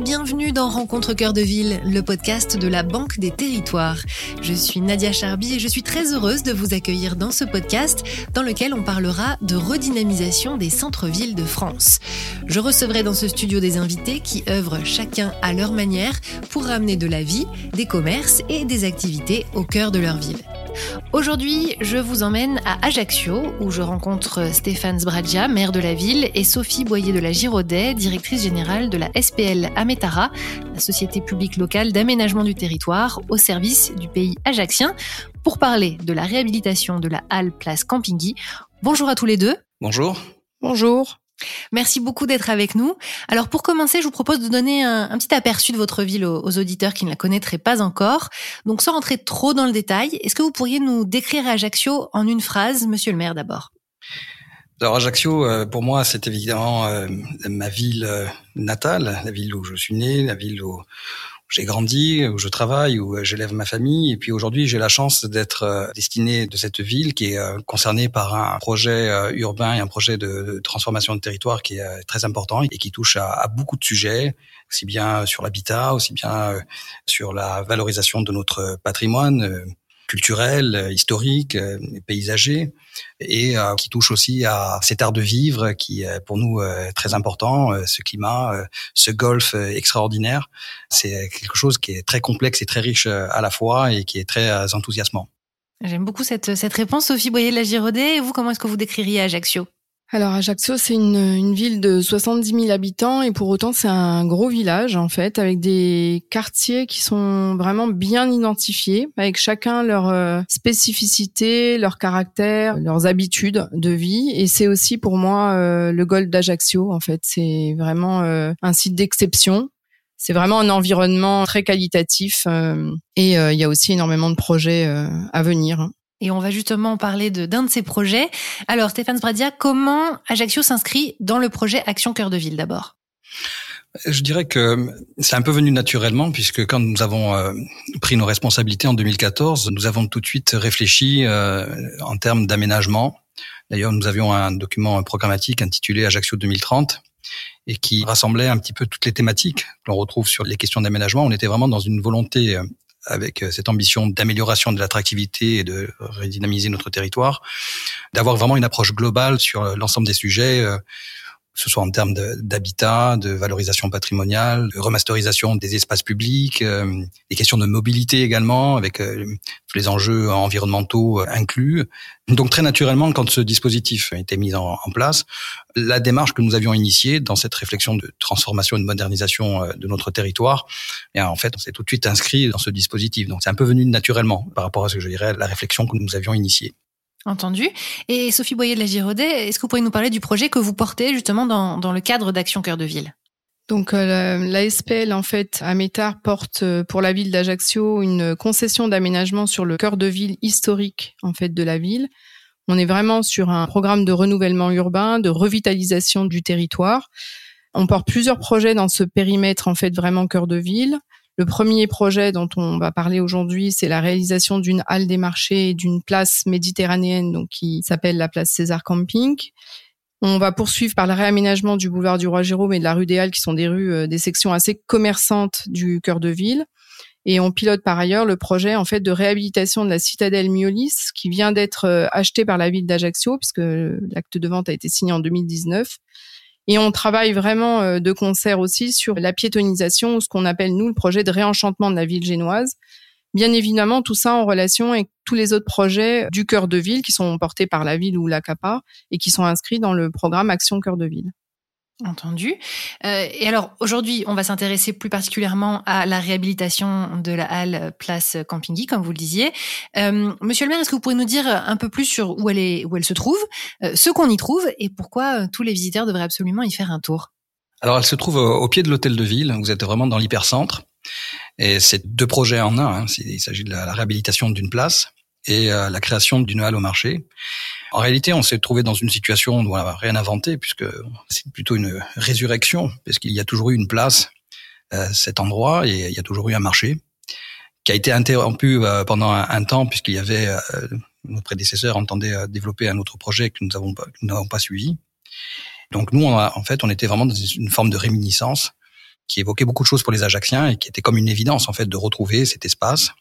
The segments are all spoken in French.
bienvenue dans Rencontre Cœur de Ville, le podcast de la Banque des Territoires. Je suis Nadia Charby et je suis très heureuse de vous accueillir dans ce podcast dans lequel on parlera de redynamisation des centres-villes de France. Je recevrai dans ce studio des invités qui œuvrent chacun à leur manière pour ramener de la vie, des commerces et des activités au cœur de leur ville. Aujourd'hui, je vous emmène à Ajaccio, où je rencontre Stéphane Sbragia, maire de la ville, et Sophie Boyer de la Giraudet, directrice générale de la SPL Ametara, la société publique locale d'aménagement du territoire au service du pays ajaccien, pour parler de la réhabilitation de la halle place Campingui. Bonjour à tous les deux. Bonjour. Bonjour. Merci beaucoup d'être avec nous. Alors pour commencer, je vous propose de donner un, petit aperçu de votre ville aux, auditeurs qui ne la connaîtraient pas encore. Donc sans rentrer trop dans le détail, est-ce que vous pourriez nous décrire Ajaccio en une phrase, monsieur le maire d'abord? Alors Ajaccio, euh, pour moi, c'est évidemment euh, ma ville euh, natale, la ville où je suis né, la ville où, j'ai grandi, où je travaille, où j'élève ma famille. Et puis aujourd'hui, j'ai la chance d'être euh, destiné de cette ville qui est euh, concernée par un projet euh, urbain et un projet de transformation de territoire qui est très important et qui touche à, beaucoup de sujets, aussi bien sur l'habitat, aussi bien sur la valorisation de notre patrimoine culturel, euh, historique, euh, paysager, et euh, qui touche aussi à cet art de vivre qui est pour nous très important, ce climat, ce golfe extraordinaire. C'est quelque chose qui est très complexe et très riche à la fois et qui est très enthousiasmant. J'aime beaucoup cette, cette réponse, Sophie Boyer de la Giraudet. Et vous, comment est-ce que vous décririez Ajaccio? Alors Ajaccio, c'est une, une, ville de 70 000 habitants et pour autant c'est un gros village en fait, avec des quartiers qui sont vraiment bien identifiés, avec chacun leur euh, spécificité, leur caractère, leurs habitudes de vie. Et c'est aussi pour moi euh, le golfe d'Ajaccio en fait. C'est vraiment euh, un site d'exception. C'est vraiment un environnement très qualitatif et il y a aussi énormément de projets à venir. Et on va justement parler d'un de ces projets. Alors Stéphane Sbradia, comment Ajaccio s'inscrit dans le projet Action Cœur de Ville d'abord? Je dirais que c'est un peu venu naturellement puisque quand nous avons euh, pris nos responsabilités en 2014, nous avons tout de suite réfléchi euh, en termes d'aménagement. D'ailleurs, nous avions un document programmatique intitulé Ajaccio 2030 et qui rassemblait un petit peu toutes les thématiques que l'on retrouve sur les questions d'aménagement. On était vraiment dans une volonté euh, avec euh, cette ambition d'amélioration de l'attractivité et de redynamiser notre territoire, d'avoir vraiment une approche globale sur euh, l'ensemble des sujets euh, que ce soit en termes d'habitat, de, valorisation patrimoniale, de remasterisation des espaces publics, euh, des questions de mobilité également, avec euh, tous les enjeux environnementaux euh, inclus. Donc très naturellement, quand ce dispositif a été mis en, place, la démarche que nous avions initiée dans cette réflexion de transformation et de modernisation de notre territoire, et en fait, on s'est tout de suite inscrit dans ce dispositif. Donc c'est un peu venu naturellement par rapport à ce que je dirais la réflexion que nous avions initiée. Entendu. Et Sophie Boyer de la Giraudet, est-ce que vous pourriez nous parler du projet que vous portez justement dans, dans le cadre d'Action Cœur de Ville? Donc euh, la, SPL en fait à Métard porte euh, pour la ville d'Ajaccio une concession d'aménagement sur le cœur de ville historique en fait de la ville. On est vraiment sur un programme de renouvellement urbain, de revitalisation du territoire. On porte plusieurs projets dans ce périmètre en fait vraiment cœur de ville. Le premier projet dont on va parler aujourd'hui, c'est la réalisation d'une halle des marchés et d'une place méditerranéenne, donc qui s'appelle la place César Camping. On va poursuivre par le réaménagement du boulevard du Roi Jérôme et de la rue des Halles, qui sont des rues, euh, des sections assez commerçantes du cœur de ville. Et on pilote par ailleurs le projet en fait de réhabilitation de la citadelle Miolis, qui vient d'être euh, acheté par la ville d'Ajaccio, puisque l'acte de vente a été signé en 2019 et on travaille vraiment euh, de concert aussi sur la piétonisation, ce qu'on appelle nous le projet de réenchantement de la ville génoise. Bien évidemment, tout ça en relation avec tous les autres projets du cœur de ville qui sont portés par la ville ou la CAPA et qui sont inscrits dans le programme Action Cœur de Ville. Entendu. Euh, et alors aujourd'hui, on va s'intéresser plus particulièrement à la réhabilitation de la halle Place Campingui, comme vous le disiez. Euh, Monsieur le maire, est-ce que vous pourriez nous dire un peu plus sur où elle est, où elle se trouve, euh, ce qu'on y trouve et pourquoi euh, tous les visiteurs devraient absolument y faire un tour? Alors elle se trouve au pied de l'hôtel de ville. Vous êtes vraiment dans l'hypercentre. Et c'est deux projets en un. Hein. Il s'agit de la réhabilitation d'une place et euh, la création d'une halle au marché. En réalité, on s'est trouvé dans une situation où on n'a rien inventé, puisque c'est plutôt une résurrection, parce qu'il y a toujours eu une place, euh, cet endroit, et il y a toujours eu un marché, qui a été interrompu euh, pendant un, temps, puisqu'il y avait Nos prédécesseurs entendaient développer un autre projet que nous n'avons pas, pas suivi. Donc nous, en fait, on était vraiment dans une forme de réminiscence qui évoquait beaucoup de choses pour les Ajacciens et qui était comme une évidence en fait de retrouver cet espace.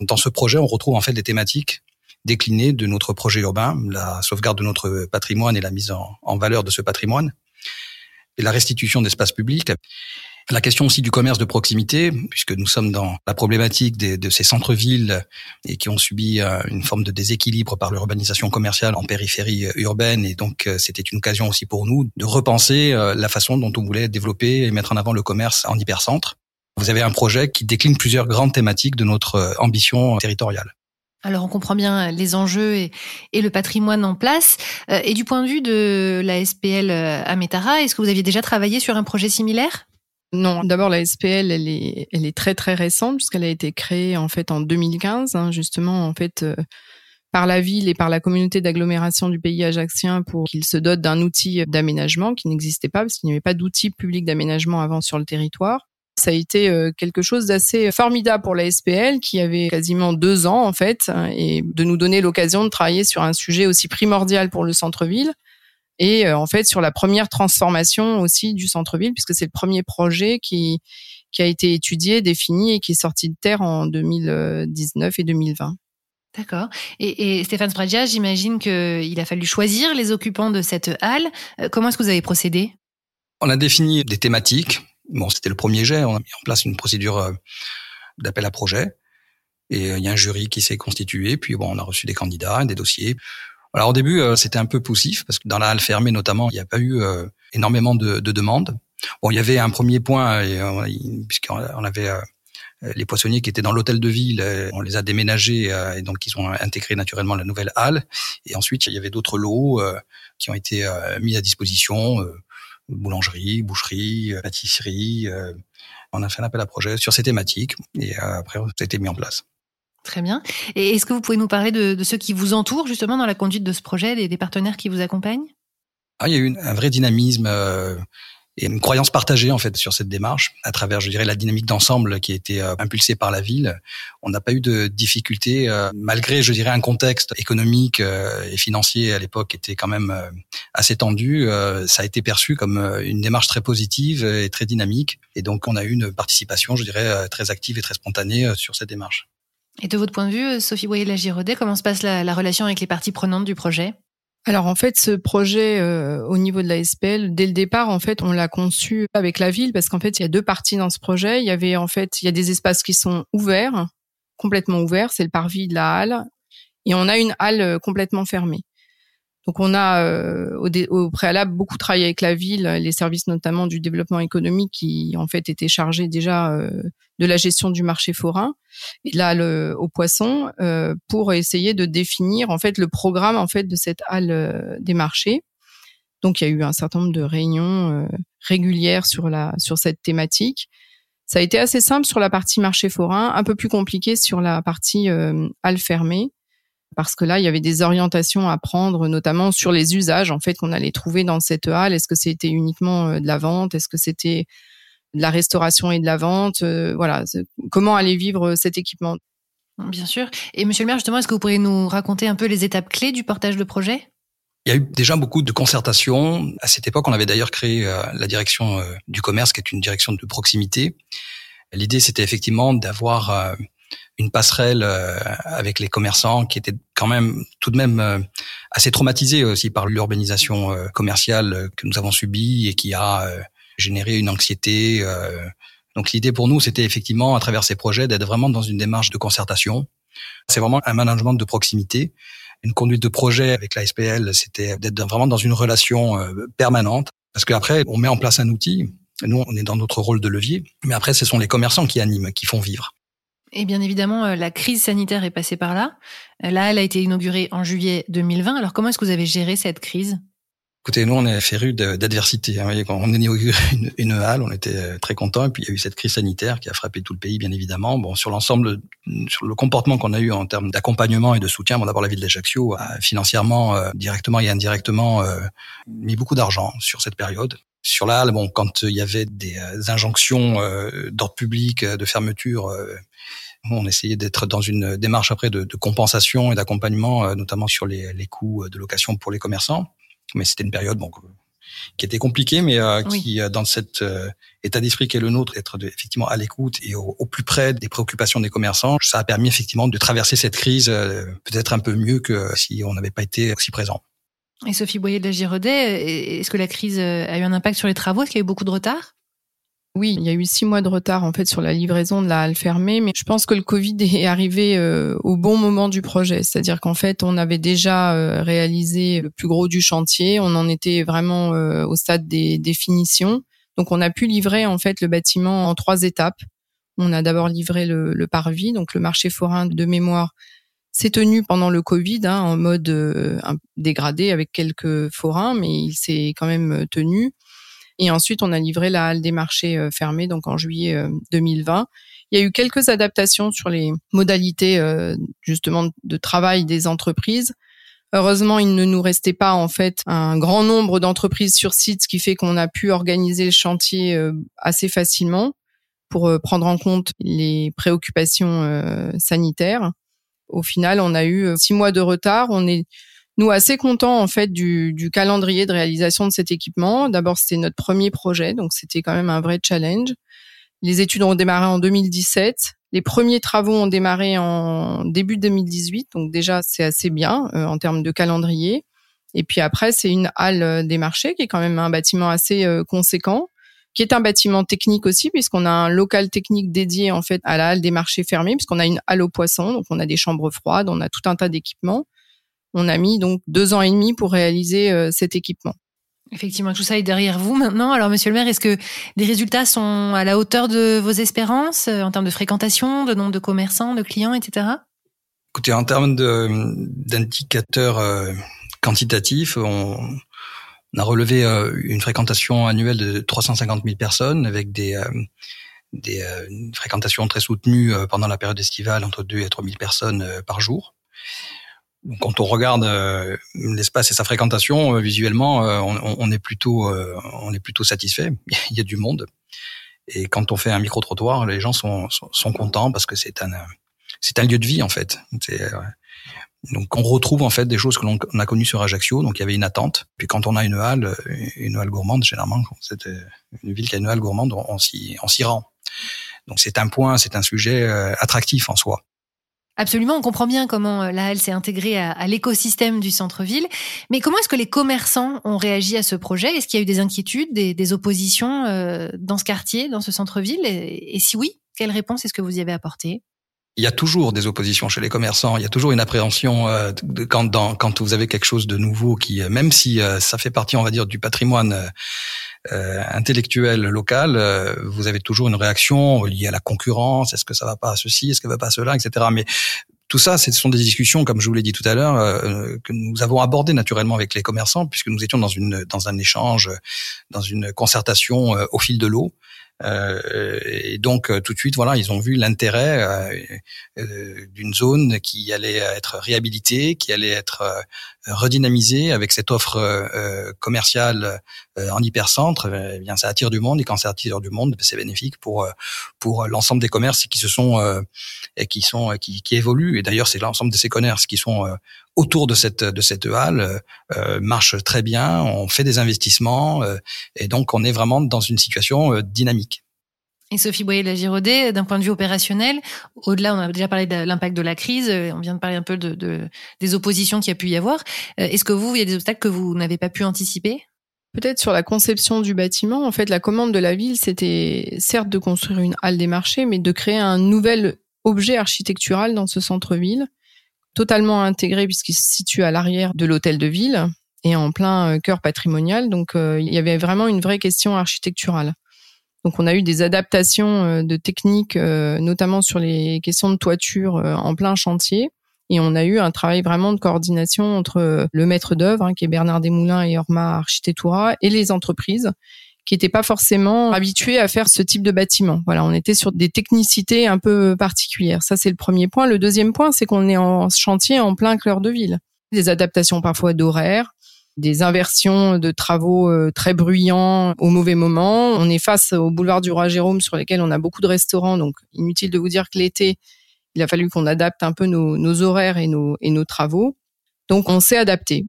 Dans ce projet, on retrouve en fait des thématiques déclinées de notre projet urbain, la sauvegarde de notre patrimoine et la mise en, en valeur de ce patrimoine, et la restitution d'espaces publics. La question aussi du commerce de proximité, puisque nous sommes dans la problématique de ces centres-villes et qui ont subi euh, une forme de déséquilibre par l'urbanisation commerciale en périphérie euh, urbaine. Et donc, euh, c'était une occasion aussi pour nous de repenser la façon dont on voulait développer et mettre en avant le commerce en hypercentre. Vous avez un projet qui décline plusieurs grandes thématiques de notre ambition territoriale. Alors on comprend bien les enjeux et, le patrimoine en place. et du point de vue de la SPL à Métara, est-ce que vous aviez déjà travaillé sur un projet similaire? Non, d'abord la SPL, elle est, très très récente puisqu'elle a été créée en fait en 2015, hein, justement en fait euh, par la ville et par la communauté d'agglomération du pays ajaxien pour qu'il se dote d'un outil d'aménagement qui n'existait pas parce qu'il n'y avait pas d'outil public d'aménagement avant sur le territoire. Ça a été euh, quelque chose d'assez formidable pour la SPL qui avait quasiment deux ans en fait hein, et de nous donner l'occasion de travailler sur un sujet aussi primordial pour le centre-ville et euh, en fait sur la première transformation aussi du centre-ville puisque c'est le premier projet qui qui a été étudié, défini et qui est sorti de terre en 2019 et 2020. D'accord. Et, et, Stéphane Spradia, j'imagine qu'il a fallu choisir les occupants de cette halle. Euh, comment est-ce que vous avez procédé? On a défini des thématiques. Bon, c'était le premier jet. On a mis en place une procédure euh, d'appel à projet. Et il y a un jury qui s'est constitué. Puis bon, on a reçu des candidats, des dossiers. Alors au début, euh, c'était un peu poussif parce que dans la halle fermée notamment, il n'y a pas eu euh, énormément de, de, demandes. Bon, il y avait un premier point euh, puisqu'on avait les poissonniers qui étaient dans l'hôtel de ville, on les a déménagés et donc ils ont intégré naturellement la nouvelle halle. Et ensuite, il y avait d'autres lots qui ont été mis à disposition, boulangerie, boucherie, pâtisserie. On a fait un appel à projet sur ces thématiques et après, ça a été mis en place. Très bien. Et est-ce que vous pouvez nous parler de, ceux qui vous entourent justement dans la conduite de ce projet, des, des partenaires qui vous accompagnent? Ah, Il y a eu un vrai dynamisme euh, et une croyance partagée en fait sur cette démarche à travers, je dirais, la dynamique d'ensemble qui a été euh, impulsée par la ville. On n'a pas eu de difficultés euh, malgré, je dirais, un contexte économique et financier à l'époque était quand même assez tendu. ça a été perçu comme une démarche très positive et très dynamique. Et donc, on a eu une participation, je dirais, très active et très spontanée sur cette démarche. Et de votre point de vue, Sophie Boyer-Lagiraudet, comment se passe la, relation avec les parties prenantes du projet? Alors en fait, ce projet euh, au niveau de la SPL, dès le départ, en fait, on l'a conçu avec la ville parce qu'en fait, il y a deux parties dans ce projet. Il y avait en fait, il y a des espaces qui sont ouverts, complètement ouverts, c'est le parvis de la halle, et on a une halle euh, complètement fermée. Donc on a euh, au, préalable beaucoup travaillé avec la ville, les services notamment du développement économique qui en fait étaient chargés déjà euh, de la gestion du marché forain et là le, au poisson euh, pour essayer de définir en fait le programme en fait de cette halle des marchés. Donc il y a eu un certain nombre de réunions régulières sur la sur cette thématique. Ça a été assez simple sur la partie marché forain, un peu plus compliqué sur la partie halle fermée parce que là, il y avait des orientations à prendre, notamment sur les usages en fait qu'on allait trouver dans cette halle. Est-ce que c'était uniquement euh, de la vente? Est-ce que c'était de la restauration et de la vente? Euh, Voilà, comment aller vivre euh, cet équipement? Bien sûr. Et Monsieur le maire, justement, est-ce que vous pourriez nous raconter un peu les étapes clés du portage de projet? Il y a eu déjà beaucoup de concertations. À cette époque, on avait d'ailleurs créé la direction du commerce, qui est une direction de proximité. L'idée, c'était effectivement d'avoir une passerelle euh, avec les commerçants qui étaient quand même tout de même euh, assez traumatisés aussi par l'urbanisation euh, commerciale que nous avons subie et qui a généré une anxiété. Donc l'idée pour nous, c'était effectivement à travers ces projets d'être vraiment dans une démarche de concertation. C'est vraiment un management de proximité. Une conduite de projet avec la SPL, c'était d'être vraiment dans une relation permanente. Parce qu'après, on met en place un outil. Nous, on est dans notre rôle de levier. Mais après, ce sont les commerçants qui animent, qui font vivre. Et bien évidemment, euh, la crise sanitaire est passée par là. Euh, là, elle a été inaugurée en juillet 2020. Alors comment est-ce que vous avez géré cette crise? Écoutez, nous, on est férus d'adversité. Hein. On a inauguré une, halle, on était euh, très contents. Et puis, il y a eu cette crise sanitaire qui a frappé tout le pays, bien évidemment. Bon, sur l'ensemble, sur le comportement qu'on a eu en termes d'accompagnement et de soutien, bon, d'abord, la ville d'Ajaccio a financièrement, directement et indirectement, mis beaucoup d'argent sur cette période. Sur halle, bon, quand il y avait des injonctions d'ordre public, de fermeture, On essayait d'être dans une démarche après de, de compensation et d'accompagnement, notamment sur les, les coûts de location pour les commerçants. Mais c'était une période bon, qui était compliquée, mais qui, dans cet état d'esprit qui est le nôtre, être effectivement à l'écoute et au, au, plus près des préoccupations des commerçants, ça a permis effectivement de traverser cette crise peut-être un peu mieux que si on n'avait pas été aussi présent. Et Sophie Boyer de la Giraudet, est-ce que la crise a eu un impact sur les travaux? Est-ce qu'il y a eu beaucoup de retard? Oui, il y a eu six mois de retard en fait sur la livraison de la halle fermée, mais je pense que le Covid est arrivé euh, au bon moment du projet. C'est-à-dire qu'en fait, on avait déjà euh, réalisé le plus gros du chantier, on en était vraiment euh, au stade des définitions. Donc, on a pu livrer en fait le bâtiment en trois étapes. On a d'abord livré le, le, parvis, donc le marché forain de mémoire s'est tenu pendant le Covid hein, en mode dégradé avec quelques forains, mais il s'est quand même tenu. Et ensuite, on a livré la halle des marchés euh, fermée, donc en juillet 2020. Euh, il y a eu quelques adaptations sur les modalités euh, justement de travail des entreprises. Heureusement, il ne nous restait pas en fait un grand nombre d'entreprises sur site, ce qui fait qu'on a pu organiser le chantier assez facilement pour prendre en compte les préoccupations sanitaires. Au final, on a eu six mois de retard. On est nous assez contents en fait du, du calendrier de réalisation de cet équipement. D'abord, c'était notre premier projet, donc c'était quand même un vrai challenge. Les études ont démarré en 2017. Les premiers travaux ont démarré en début 2018, donc déjà c'est assez bien euh, en termes de calendrier. Et puis après, c'est une halle euh, des marchés qui est quand même un bâtiment assez euh, conséquent, qui est un bâtiment technique aussi puisqu'on a un local technique dédié en fait à la halle des marchés fermés puisqu'on a une halle aux poissons, donc on a des chambres froides, on a tout un tas d'équipements. On a mis donc deux ans et demi pour réaliser euh, cet équipement. Effectivement, tout ça est derrière vous maintenant. Alors, Monsieur le maire, est-ce que les résultats sont à la hauteur de vos espérances euh, en termes de fréquentation, de nombre de commerçants, de clients, etc. Écoutez, en termes d'indicateurs euh, quantitatifs, on, a relevé une fréquentation annuelle de 350 000 personnes avec des, des fréquentations très soutenues pendant la période estivale entre 2 et 3 000 personnes par jour quand on regarde euh, l'espace et sa fréquentation euh, visuellement, euh, on, est plutôt on est plutôt satisfait. Il y a du monde. Et quand on fait un micro trottoir, les gens sont, sont, contents parce que c'est un c'est un lieu de vie en fait. Donc on retrouve en fait des choses que l'on a connues sur Ajaccio. Donc il y avait une attente. Puis quand on a une halle, une halle gourmande, généralement, c'est une ville qui a une halle gourmande, on s'y on s'y rend. Donc c'est un point, c'est un sujet attractif en soi. Absolument, on comprend bien comment euh, la halle s'est intégrée à, l'écosystème du centre-ville. Mais comment est-ce que les commerçants ont réagi à ce projet? Est-ce qu'il y a eu des inquiétudes, des, oppositions euh, dans ce quartier, dans ce centre-ville? Et, si oui, quelle réponse est-ce que vous y avez apporté il y a toujours des oppositions chez les commerçants. Il y a toujours une appréhension euh, quand, dans, quand vous avez quelque chose de nouveau qui, même si ça fait partie, on va dire, du patrimoine euh, intellectuel local, euh, vous avez toujours une réaction liée à la concurrence. Est-ce que ça va pas à ceci Est-ce que ça va pas à cela Etc. Mais tout ça, ce sont des discussions, comme je vous l'ai dit tout à l'heure, euh, que nous avons abordées naturellement avec les commerçants, puisque nous étions dans une dans un échange, dans une concertation au fil de l'eau. Euh, et donc tout de suite, voilà, ils ont vu l'intérêt euh, d'une zone qui allait être réhabilitée, qui allait être redynamisée avec cette offre commerciale en hypercentre. Eh bien, ça attire du monde et quand ça attire du monde, c'est bénéfique pour pour l'ensemble des commerces qui se sont qui sont qui, qui évoluent. Et d'ailleurs, c'est l'ensemble de ces commerces qui sont autour de cette de cette halle euh, marche très bien. On fait des investissements euh, et donc on est vraiment dans une situation euh, dynamique. Et Sophie Boyer de la Giraudet, d'un point de vue opérationnel, au-delà, on a déjà parlé de l'impact de la crise, on vient de parler un peu de, de des oppositions qu'il y a pu y avoir. Est-ce que vous, il y a des obstacles que vous n'avez pas pu anticiper? Peut-être sur la conception du bâtiment. En fait, la commande de la ville, c'était certes de construire une halle des marchés, mais de créer un nouvel objet architectural dans ce centre-ville totalement intégré puisqu'il se situe à l'arrière de l'hôtel de ville et en plein euh, cœur patrimonial. Donc euh, il y avait vraiment une vraie question architecturale. Donc on a eu des adaptations euh, de techniques, notamment sur les questions de toiture en plein chantier. Et on a eu un travail vraiment de coordination entre le maître d'œuvre, hein, qui est Bernard Desmoulins et Orma Architectura, et les entreprises qui n'étaient pas forcément habitués à faire ce type de bâtiment. Voilà, on était sur des technicités un peu particulières. Ça, c'est le premier point. Le deuxième point, c'est qu'on est en chantier en plein cœur de ville. Des adaptations parfois d'horaires, des inversions de travaux euh, très bruyants au mauvais moment. On est face au boulevard du Roi Jérôme sur lequel on a beaucoup de restaurants, donc inutile de vous dire que l'été, il a fallu qu'on adapte un peu nos, horaires et nos travaux. Donc, on s'est adapté.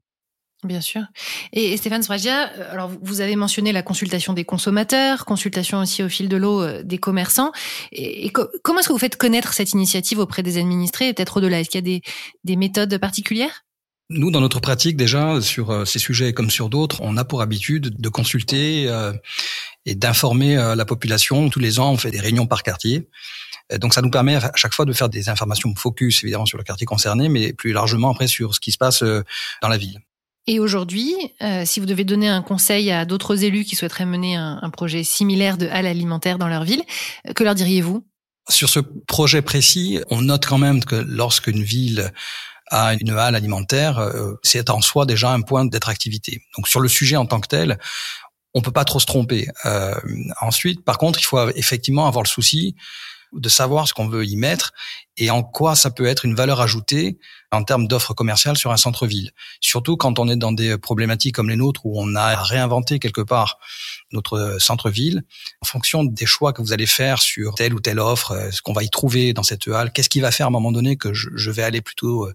Bien sûr. Et, Stéphane Sbragia, euh, alors vous avez mentionné la consultation des consommateurs, consultation aussi au fil de l'eau euh, des commerçants. Et, comment est-ce que vous faites connaître cette initiative auprès des administrés peut-être au-delà? Est-ce qu'il y a des, des méthodes particulières? Nous, dans notre pratique, déjà, sur euh, ces sujets comme sur d'autres, on a pour habitude de consulter et d'informer la population. Tous les ans, on fait des réunions par quartier. Donc ça nous permet à chaque fois de faire des informations focus évidemment sur le quartier concerné, mais plus largement après sur ce qui se passe dans la ville. Et aujourd'hui, euh, si vous devez donner un conseil à d'autres élus qui souhaiteraient mener un, projet similaire de halle alimentaire dans leur ville, euh, que leur diriez-vous? Sur ce projet précis, on note quand même que lorsqu'une ville a une halle alimentaire, euh, c'est en soi déjà un point d'attractivité. Donc sur le sujet en tant que tel, on peut pas trop se tromper. ensuite, par contre, il faut effectivement avoir le souci de savoir ce qu'on veut y mettre et en quoi ça peut être une valeur ajoutée en termes d'offres commerciales sur un centre-ville. Surtout quand on est dans des problématiques comme les nôtres où on a réinventé quelque part notre centre-ville, en fonction des choix que vous allez faire sur telle ou telle offre, euh, ce qu'on va y trouver dans cette halle, qu'est-ce qui va faire à un moment donné que je, vais aller plutôt euh,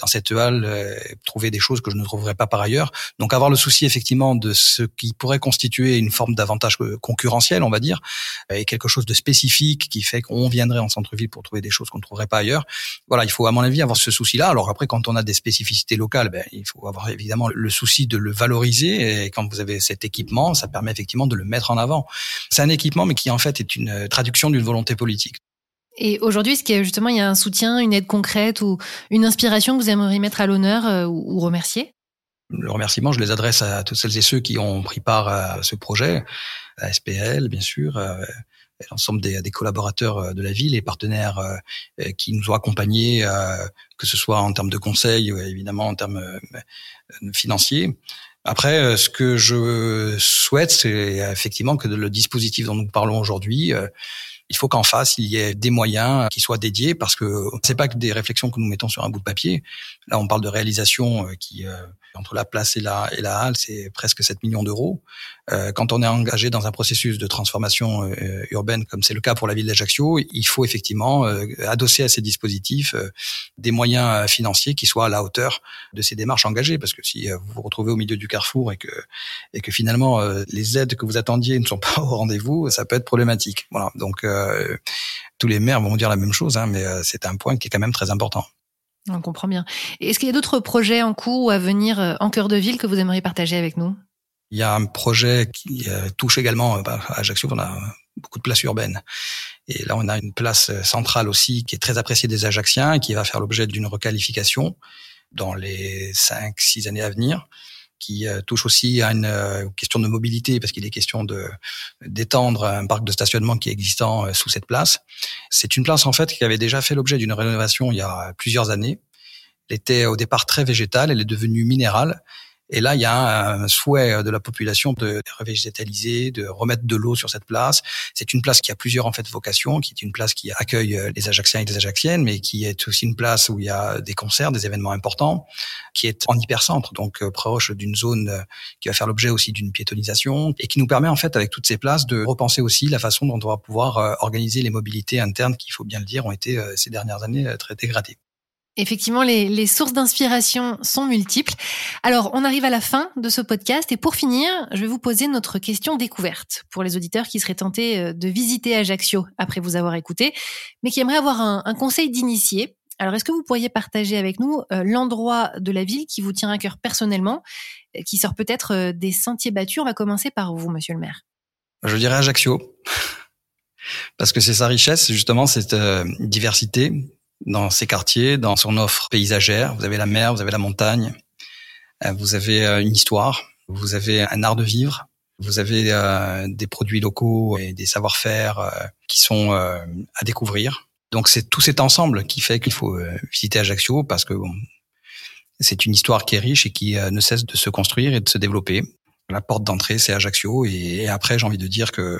dans cette halle euh, trouver des choses que je ne trouverai pas par ailleurs. Donc avoir le souci effectivement de ce qui pourrait constituer une forme d'avantage concurrentiel, on va dire, et quelque chose de spécifique qui fait qu'on viendrait en centre-ville pour trouver des choses qu'on ne trouverait pas ailleurs. Voilà, il faut à mon avis avoir ce souci-là. Alors après, quand on a des spécificités locales, ben, il faut avoir évidemment le souci de le valoriser. Et quand vous avez cet équipement, ça permet effectivement de le mettre en avant. C'est un équipement, mais qui en fait est une traduction d'une volonté politique. Et aujourd'hui, est-ce qu'il y a justement il y a un soutien, une aide concrète ou une inspiration que vous aimeriez mettre à l'honneur euh, ou remercier? Le remerciement, je les adresse à toutes celles et ceux qui ont pris part à ce projet, à SPL bien sûr, euh, l'ensemble des, des, collaborateurs euh, de la ville et partenaires qui nous ont accompagnés, que ce soit en termes de conseils ou évidemment en termes financiers. Après, euh, ce que je souhaite, c'est effectivement que le dispositif dont nous parlons aujourd'hui, euh, il faut qu'en face, il y ait des moyens qui soient dédiés parce que c'est pas que des réflexions que nous mettons sur un bout de papier. Là, on parle de réalisation euh, qui entre la place et la, et la halle, c'est presque 7 millions d'euros. Euh, quand on est engagé dans un processus de transformation euh, urbaine, comme c'est le cas pour la ville d'Ajaccio, il faut effectivement euh, adosser à ces dispositifs des moyens financiers qui soient à la hauteur de ces démarches engagées. Parce que si vous vous retrouvez au milieu du carrefour et que, et que finalement les aides que vous attendiez ne sont pas au rendez-vous, ça peut être problématique. Voilà. Donc tous les maires vont dire la même chose, hein, mais c'est un point qui est quand même très important. On comprend bien. Est-ce qu'il y a d'autres projets en cours ou à venir euh, en cœur de ville que vous aimeriez partager avec nous? Il y a un projet qui euh, touche également euh, bah, à Ajaccio, on a beaucoup de places urbaines. Et là, on a une place centrale aussi qui est très appréciée des Ajacciens et qui va faire l'objet d'une requalification dans les cinq, six années à venir qui touche aussi à une question de mobilité parce qu'il est question de d'étendre un parc de stationnement qui est existant sous cette place. C'est une place en fait qui avait déjà fait l'objet d'une rénovation il y a plusieurs années. Elle était au départ très végétale, elle est devenue minérale et là, il y a un souhait de la population de revégétaliser, de remettre de l'eau sur cette place. C'est une place qui a plusieurs en fait vocations, qui est une place qui accueille les Ajacciens et les Ajacciennes, mais qui est aussi une place où il y a des concerts, des événements importants, qui est en hypercentre, donc euh, proche d'une zone euh, qui va faire l'objet aussi d'une piétonisation et qui nous permet en fait avec toutes ces places de repenser aussi la façon dont on va pouvoir euh, organiser les mobilités internes qui, il faut bien le dire, ont été ces dernières années très dégradées. Effectivement, les, sources d'inspiration sont multiples. Alors, on arrive à la fin de ce podcast et pour finir, je vais vous poser notre question découverte pour les auditeurs qui seraient tentés euh, de visiter Ajaccio après vous avoir écouté, mais qui aimeraient avoir un, conseil d'initié. Alors, est-ce que vous pourriez partager avec nous euh, l'endroit de la ville qui vous tient à cœur personnellement, euh, qui sort peut-être des sentiers battus? On va commencer par vous, monsieur le maire. Je dirais Ajaccio. Parce que c'est sa richesse, justement, cette diversité, dans ces quartiers, dans son offre paysagère. Vous avez la mer, vous avez la montagne, euh, vous avez euh, une histoire, vous avez un art de vivre, vous avez euh, des produits locaux et des savoir-faire qui sont à découvrir. Donc c'est tout cet ensemble qui fait qu'il faut visiter Ajaccio parce que c'est une histoire qui est riche et qui ne cesse de se construire et de se développer. La porte d'entrée, c'est Ajaccio et après, j'ai envie de dire que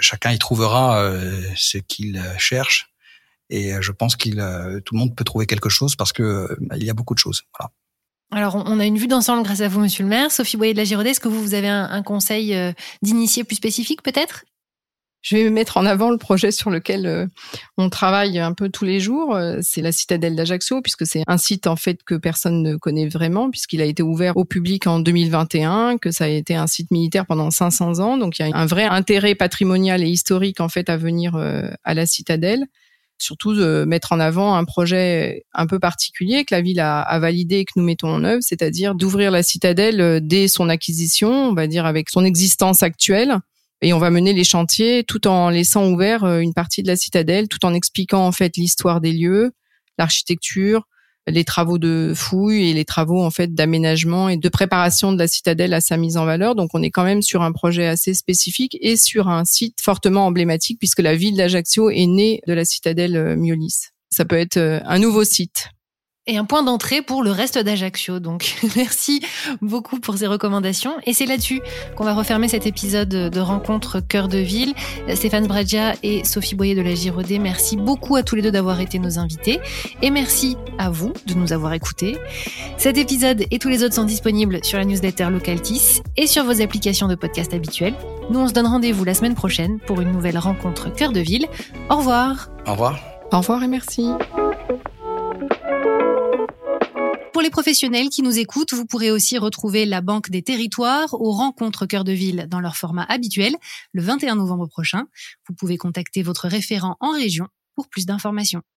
chacun y trouvera ce qu'il cherche et euh, je pense qu'il euh, tout le monde peut trouver quelque chose parce que euh, il y a beaucoup de choses. Voilà. Alors, on a une vue d'ensemble grâce à vous, Monsieur le Maire. Sophie Boyer de la Giraudet, est-ce que vous, vous avez un, conseil d'initié plus spécifique, peut-être? Je vais mettre en avant le projet sur lequel on travaille un peu tous les jours. C'est la citadelle d'Ajaccio, puisque c'est un site en fait que personne ne connaît vraiment, puisqu'il a été ouvert au public en 2021, que ça a été un site militaire pendant 500 ans. Donc il y a un vrai intérêt patrimonial et historique en fait à venir à la citadelle. Surtout de mettre en avant un projet un peu particulier que la ville a, a validé et que nous mettons en œuvre, c'est-à-dire d'ouvrir la citadelle dès son acquisition, on va dire avec son existence actuelle et on va mener les chantiers tout en laissant ouvert euh, une partie de la citadelle, tout en expliquant en fait l'histoire des lieux, l'architecture, les travaux de fouilles et les travaux en fait d'aménagement et de préparation de la citadelle à sa mise en valeur. Donc on est quand même sur un projet assez spécifique et sur un site fortement emblématique puisque la ville d'Ajaccio est née de la citadelle euh, Miolis. Ça peut être euh, un nouveau site et un point d'entrée pour le reste d'Ajaccio. Donc merci beaucoup pour ces recommandations. Et c'est là-dessus qu'on va refermer cet épisode de Rencontre Cœur de Ville. Stéphane Bragia et Sophie Boyer de la Girodée, merci beaucoup à tous les deux d'avoir été nos invités. Et merci à vous de nous avoir écoutés. Cet épisode et tous les autres sont disponibles sur la newsletter Localtis et sur vos applications de podcast habituelles. Nous, on se donne rendez-vous la semaine prochaine pour une nouvelle rencontre Cœur de Ville. Au revoir. Au revoir. Au revoir et merci. Pour les professionnels qui nous écoutent, vous pourrez aussi retrouver la Banque des Territoires aux rencontres cœur de ville dans leur format habituel le 21 novembre prochain. Vous pouvez contacter votre référent en région pour plus d'informations.